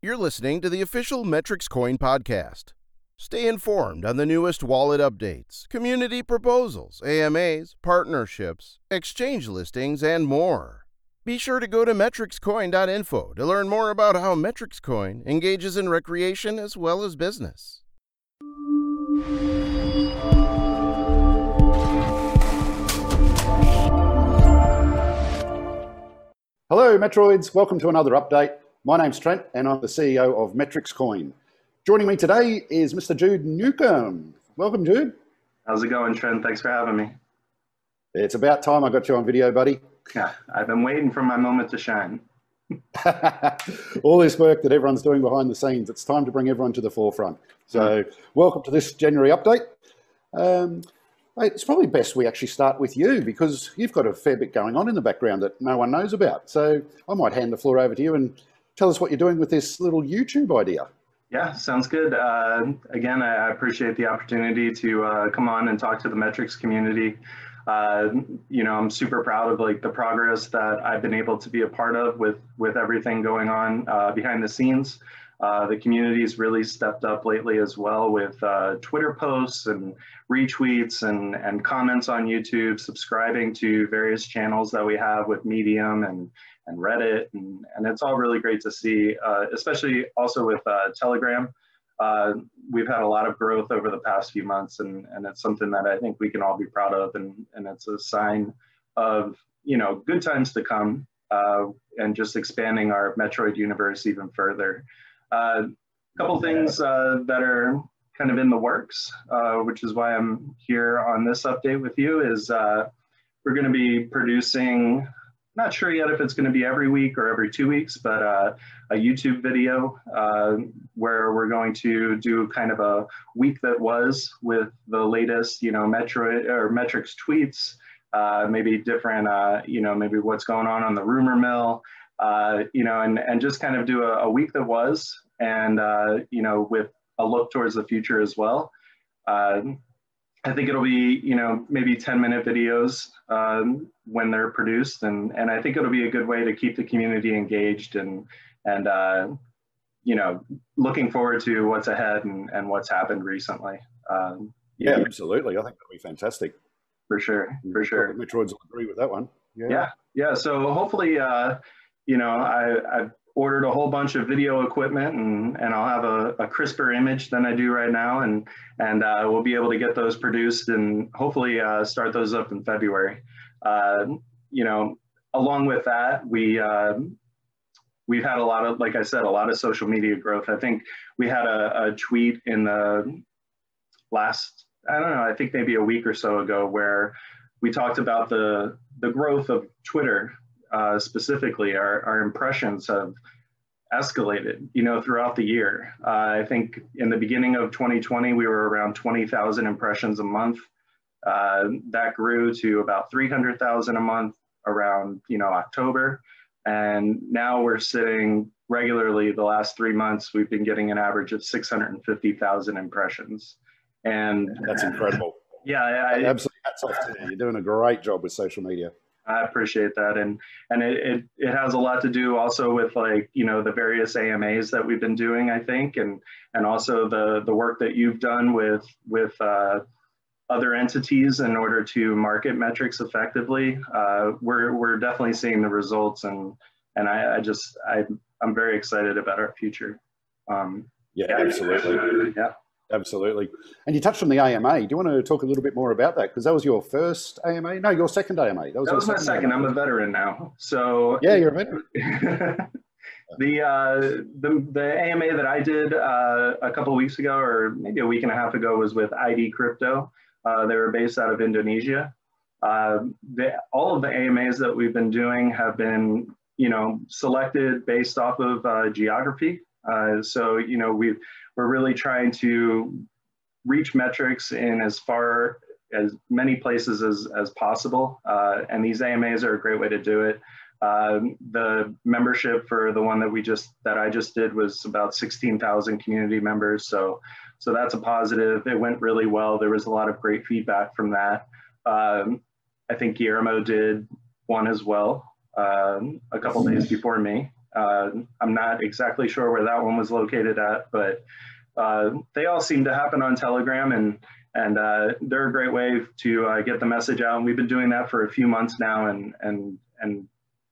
You're listening to the official Metrix Coin podcast. Stay informed on the newest wallet updates, community proposals, AMAs, partnerships, exchange listings, and more. Be sure to go to metricscoin.info to learn more about how Metrix Coin engages in recreation as well as business. Hello, Metroids. Welcome to another update. My name's Trent, and I'm the CEO of Metrix Coin. Joining me today is Mr. Jude Newcomb. Welcome, Jude. How's it going, Trent? Thanks for having me. It's about time I got you on video, buddy. Yeah, I've been waiting for my moment to shine. All this work that everyone's doing behind the scenes, it's time to bring everyone to the forefront. So, welcome to this January update. Um, it's probably best we actually start with you because you've got a fair bit going on in the background that no one knows about. So, I might hand the floor over to you and tell us what you're doing with this little YouTube idea. Yeah, sounds good. Uh, again, I appreciate the opportunity to uh, come on and talk to the Metrix community. Uh, you know, I'm super proud of like the progress that I've been able to be a part of with with everything going on uh, behind the scenes. Uh, the community's really stepped up lately as well with uh, Twitter posts and retweets and, and comments on YouTube, subscribing to various channels that we have with Medium and, and Reddit. And, and it's all really great to see, uh, especially also with uh, Telegram. Uh, we've had a lot of growth over the past few months, and, and it's something that I think we can all be proud of. And, and it's a sign of, you know, good times to come and just expanding our Metroid universe even further. A uh, couple things uh, that are kind of in the works, uh, which is why I'm here on this update with you, is we're going to be producing not sure yet if it's going to be every week or every two weeks, but uh, a YouTube video uh, where we're going to do kind of a week that was with the latest, you know, Metroid or Metrix tweets, uh, maybe different, uh, you know, maybe what's going on on the rumor mill, uh, you know, and, and just kind of do a, a week that was and, uh, you know, with a look towards the future as well. I think it'll be, you know, maybe 10 minute videos um, when they're produced. And, and I think it'll be a good way to keep the community engaged and, and uh, you know, looking forward to what's ahead and, and what's happened recently. Um, yeah, yeah, absolutely. I think that'll be fantastic. For sure, for sure. Metroids will agree with that one. Yeah, yeah. yeah. So hopefully, uh, you know, I, I've ordered a whole bunch of video equipment and, and I'll have a, a crisper image than I do right now. And, and uh, we'll be able to get those produced and hopefully uh, start those up in February. Uh, you know, along with that, we, um, we've had a lot of, like I said, a lot of social media growth. I think we had a, a tweet in the last, I don't know, I think maybe a week or so ago where we talked about the, the growth of Twitter uh, specifically, our, our impressions have escalated, you know, throughout the year. Uh, I think in the beginning of 2020, we were around 20,000 impressions a month. Uh, that grew to about 300,000 a month around, you know, October. And now we're sitting regularly the last three months, we've been getting an average of 650,000 impressions. And that's incredible. Yeah, I, absolutely. Hats off to you. You're doing a great job with social media. I appreciate that, and and it, it, it has a lot to do also with like you know the various AMAs that we've been doing, I think, and and also the the work that you've done with with uh, other entities in order to market Metrix effectively. Uh, we're we're definitely seeing the results, and and I, I just I I'm very excited about our future. Um, yeah, yeah, absolutely. Yeah. Absolutely. And you touched on the AMA. Do you want to talk a little bit more about that? Because that was your first AMA. No, your second AMA. That was, that was second my second. AMA. I'm a veteran now. So yeah, you're a veteran. the, uh, the the AMA that I did uh, a couple weeks ago, or maybe a week and a half ago, was with ID Crypto. Uh, they were based out of Indonesia. Uh, the, all of the AMAs that we've been doing have been, you know, selected based off of uh, geography. Uh, so you know we've we're really trying to reach Metrix in as far as many places as, as possible. Uh, and these AMAs are a great way to do it. Uh, the membership for the one that we just that I just did was about 16,000 community members. So so that's a positive. It went really well. There was a lot of great feedback from that. Um, I think Guillermo did one as well um, a couple days before me. Uh, I'm not exactly sure where that one was located at, but uh, they all seem to happen on Telegram, and and uh, they're a great way to uh, get the message out. And we've been doing that for a few months now, and and and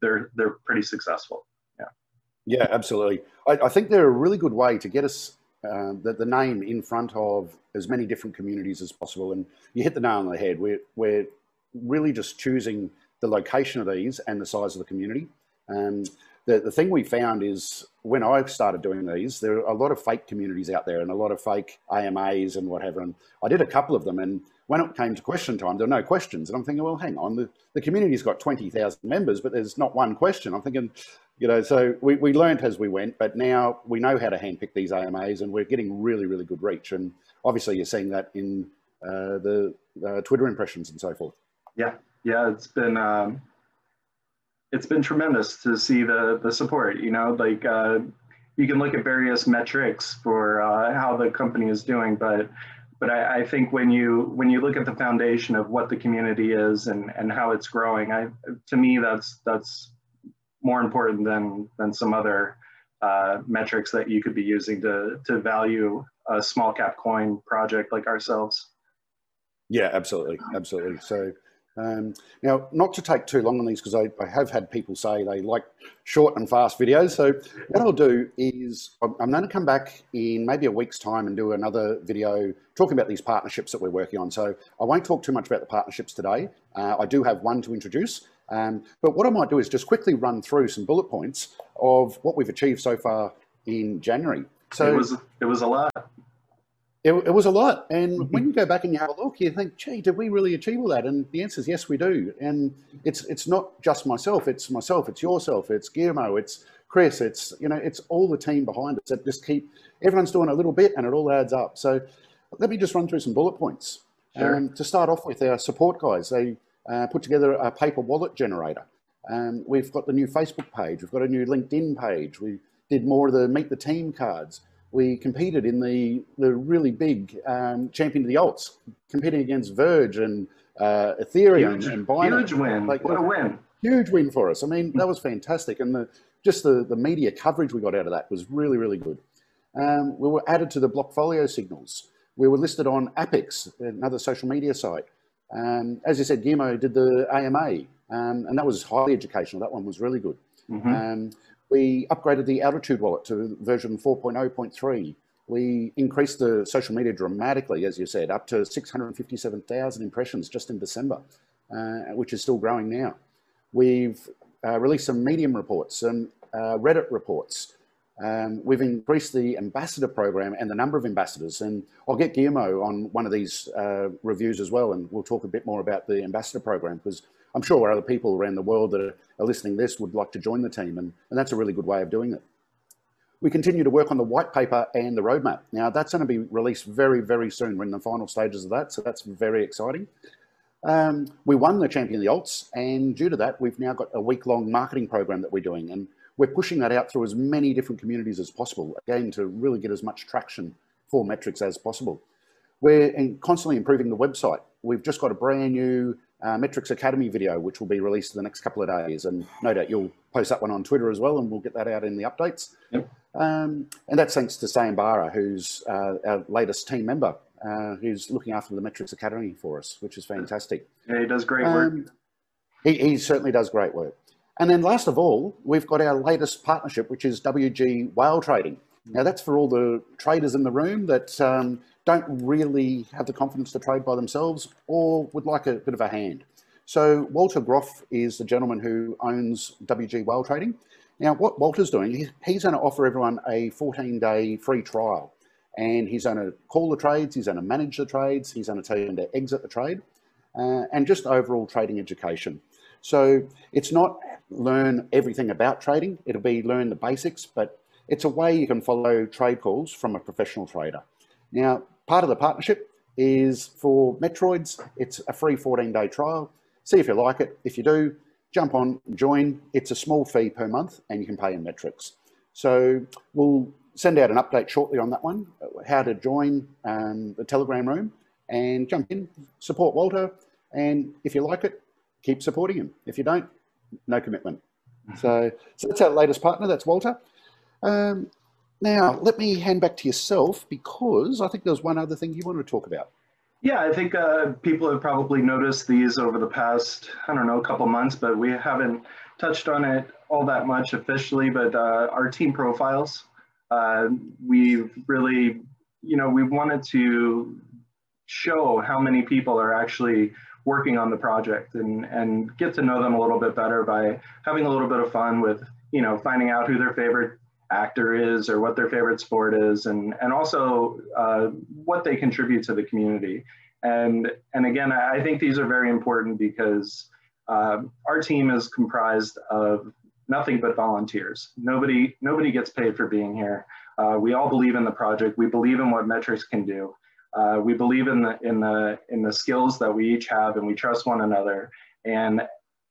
they're they're pretty successful. Yeah. Yeah, absolutely. I, I think they're a really good way to get us uh, the, the name in front of as many different communities as possible. And you hit the nail on the head. We're, we're really just choosing the location of these and the size of the community. Um, the, the thing we found is when I started doing these, there are a lot of fake communities out there and a lot of fake AMAs and whatever. And I did a couple of them. And when it came to question time, there were no questions. And I'm thinking, well, hang on, the, the community's got 20,000 members, but there's not one question. I'm thinking, you know, so we, we learned as we went, but now we know how to handpick these AMAs and we're getting really, really good reach. And obviously you're seeing that in uh, the uh, Twitter impressions and so forth. Yeah, yeah, it's been um, it's been tremendous to see the the support. You know, like uh, you can look at various metrics for uh, how the company is doing, but but I, I, think when you when you look at the foundation of what the community is and and how it's growing, I to me that's that's more important than than some other uh, metrics that you could be using to to value a small cap coin project like ourselves. Yeah, absolutely, absolutely. So um, now, not to take too long on these because I, I, have had people say they like short and fast videos. So what I'll do is I'm, going to come back in maybe a week's time and do another video talking about these partnerships that we're working on. So I won't talk too much about the partnerships today. Uh, I do have one to introduce. Um, but what I might do is just quickly run through some bullet points of what we've achieved so far in January. So it was it was a lot. It, it was a lot, and mm-hmm. when you go back and you have a look, you think, "Gee, did we really achieve all that?" And the answer is yes, we do. And it's it's not just myself; it's myself, it's yourself, it's Guillermo, it's Chris, it's you know, it's all the team behind us that just keep everyone's doing a little bit, and it all adds up. So let me just run through some bullet points. Sure. Um, to start off with, our support guys, they uh, put together a paper wallet generator. Um, we've got the new Facebook page. We've got a new LinkedIn page. We did more of the meet the team cards. We competed in the, the really big um, champion of the alts, competing against Verge and uh, Ethereum huge, and Binance. Huge win. Like, what a win. Huge win for us. I mean, that was fantastic. And the, just the, the media coverage we got out of that was really, really good. Um, we were added to the Blockfolio signals. We were listed on Apex, another social media site. Um, as you said, Guillermo did the AMA, um, and that was highly educational. That one was really good. Mm-hmm. We upgraded the Altitude wallet to version 4.0.3. We increased the social media dramatically, as you said, up to 657,000 impressions just in December, uh, which is still growing now. We've uh, released some Medium reports some uh, Reddit reports. Um, we've increased the ambassador program and the number of ambassadors, and I'll get Guillermo on one of these uh, reviews as well, and we'll talk a bit more about the ambassador program because I'm sure other people around the world that are, are listening to this would like to join the team, and, and that's a really good way of doing it. We continue to work on the white paper and the roadmap. Now, that's going to be released very, very soon. We're in the final stages of that, so that's very exciting. Um, we won the Champion of the Alts, and due to that, we've now got a week long marketing program that we're doing. And we're pushing that out through as many different communities as possible, again, to really get as much traction for Metrix as possible. We're constantly improving the website. We've just got a brand new uh, Metrix Academy video, which will be released in the next couple of days. And no doubt you'll post that one on Twitter as well, and we'll get that out in the updates. Yep. Um, and that's thanks to Sayonara, who's uh, our latest team member, uh, who's looking after the Metrix Academy for us, which is fantastic. Yeah, he does great work. Um, he, he certainly does great work. And then last of all, we've got our latest partnership, which is WG Whale Trading. Now that's for all the traders in the room that um, don't really have the confidence to trade by themselves or would like a bit of a hand. So Walter Groff is the gentleman who owns WG Whale Trading. Now what Walter's doing, he's going to offer everyone a 14-day free trial. And he's going to call the trades, he's going to manage the trades, he's going to tell you when to exit the trade, uh, and just overall trading education. So it's not learn everything about trading. It'll be learn the basics, but it's a way you can follow trade calls from a professional trader. Now, part of the partnership is for Metroids. It's a free 14-day trial. See if you like it. If you do, jump on, join. It's a small fee per month, and you can pay in Metrix. So we'll send out an update shortly on that one, how to join um, the Telegram room and jump in, support Walter, and if you like it, keep supporting him. If you don't, no commitment. So, so that's our latest partner. That's Walter. Um, now, let me hand back to yourself because I think there's one other thing you want to talk about. Yeah, I think uh, people have probably noticed these over the past, I don't know, a couple months, but we haven't touched on it all that much officially. But uh, our team profiles, uh, we've really, you know, we wanted to show how many people are actually working on the project and, and get to know them a little bit better by having a little bit of fun with, you know, finding out who their favorite actor is or what their favorite sport is and and also uh, what they contribute to the community. And and again i think these are very important because uh, our team is comprised of nothing but volunteers. Nobody nobody gets paid for being here. Uh, we all believe in the project. We believe in what Metrix can do. Uh, we believe in the in the in the skills that we each have and we trust one another. And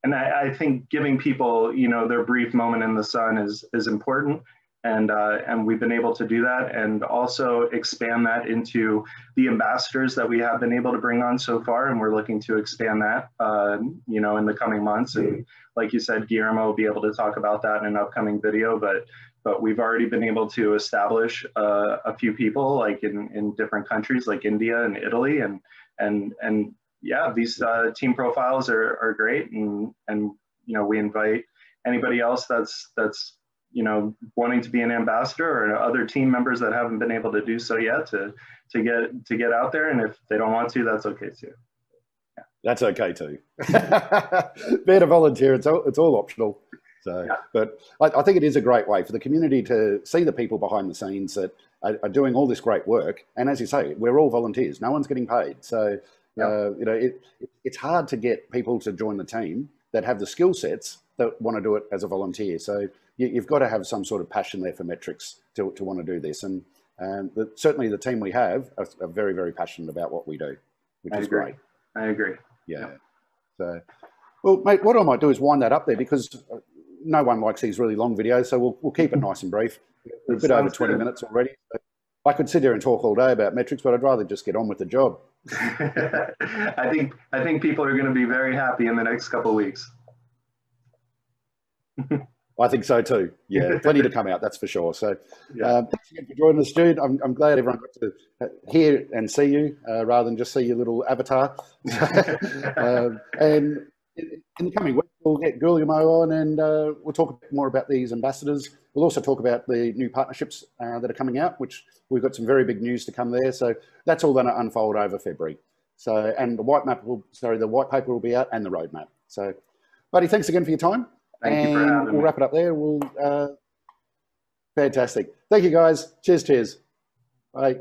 and I, I think giving people you know their brief moment in the sun is is important and uh, and we've been able to do that and also expand that into the ambassadors that we have been able to bring on so far and we're looking to expand that uh, you know in the coming months. And like you said Guillermo will be able to talk about that in an upcoming video but but we've already been able to establish uh, a few people like in, in different countries like India and Italy. And and and yeah these uh, team profiles are, are great. And and you know we invite anybody else that's that's you know, wanting to be an ambassador or other team members that haven't been able to do so yet to to get to get out there. And if they don't want to, that's okay too. Yeah. That's okay too. Being a volunteer, it's all, it's all optional. So, yeah. but I, I, think it is a great way for the community to see the people behind the scenes that are, are, doing all this great work. And as you say, we're all volunteers. No one's getting paid. So, yeah. uh, you know, it, it, it's hard to get people to join the team that have the skill sets that want to do it as a volunteer. So you, have got to have some sort of passion there for Metrix to, to want to do this. And, and the, certainly the team we have are, are, very, very passionate about what we do, which I is agree. great. I agree. Yeah. yeah. So, well, mate, what I might do is wind that up there because uh, no one likes these really long videos. So we'll, we'll keep it nice and brief. We're a bit over 20 good. minutes already. I could sit here and talk all day about Metrix, but I'd rather just get on with the job. I think I think people are going to be very happy in the next couple of weeks. I think so too. Yeah, plenty to come out, that's for sure. So, yeah. um, thanks again for joining us, Jude. I'm, I'm, glad everyone got to hear and see you uh, rather than just see your little avatar. um, and in, in, the coming week, we'll get Guillermo on and uh, we'll talk a bit more about these ambassadors. We'll also talk about the new partnerships uh, that are coming out, which we've got some very big news to come there. So that's all going to unfold over February. So, and the white map will, sorry, the white paper will be out and the roadmap. So, buddy, thanks again for your time. Thank and we'll me. wrap it up there. We'll uh, fantastic. Thank you, guys. Cheers, cheers. Bye.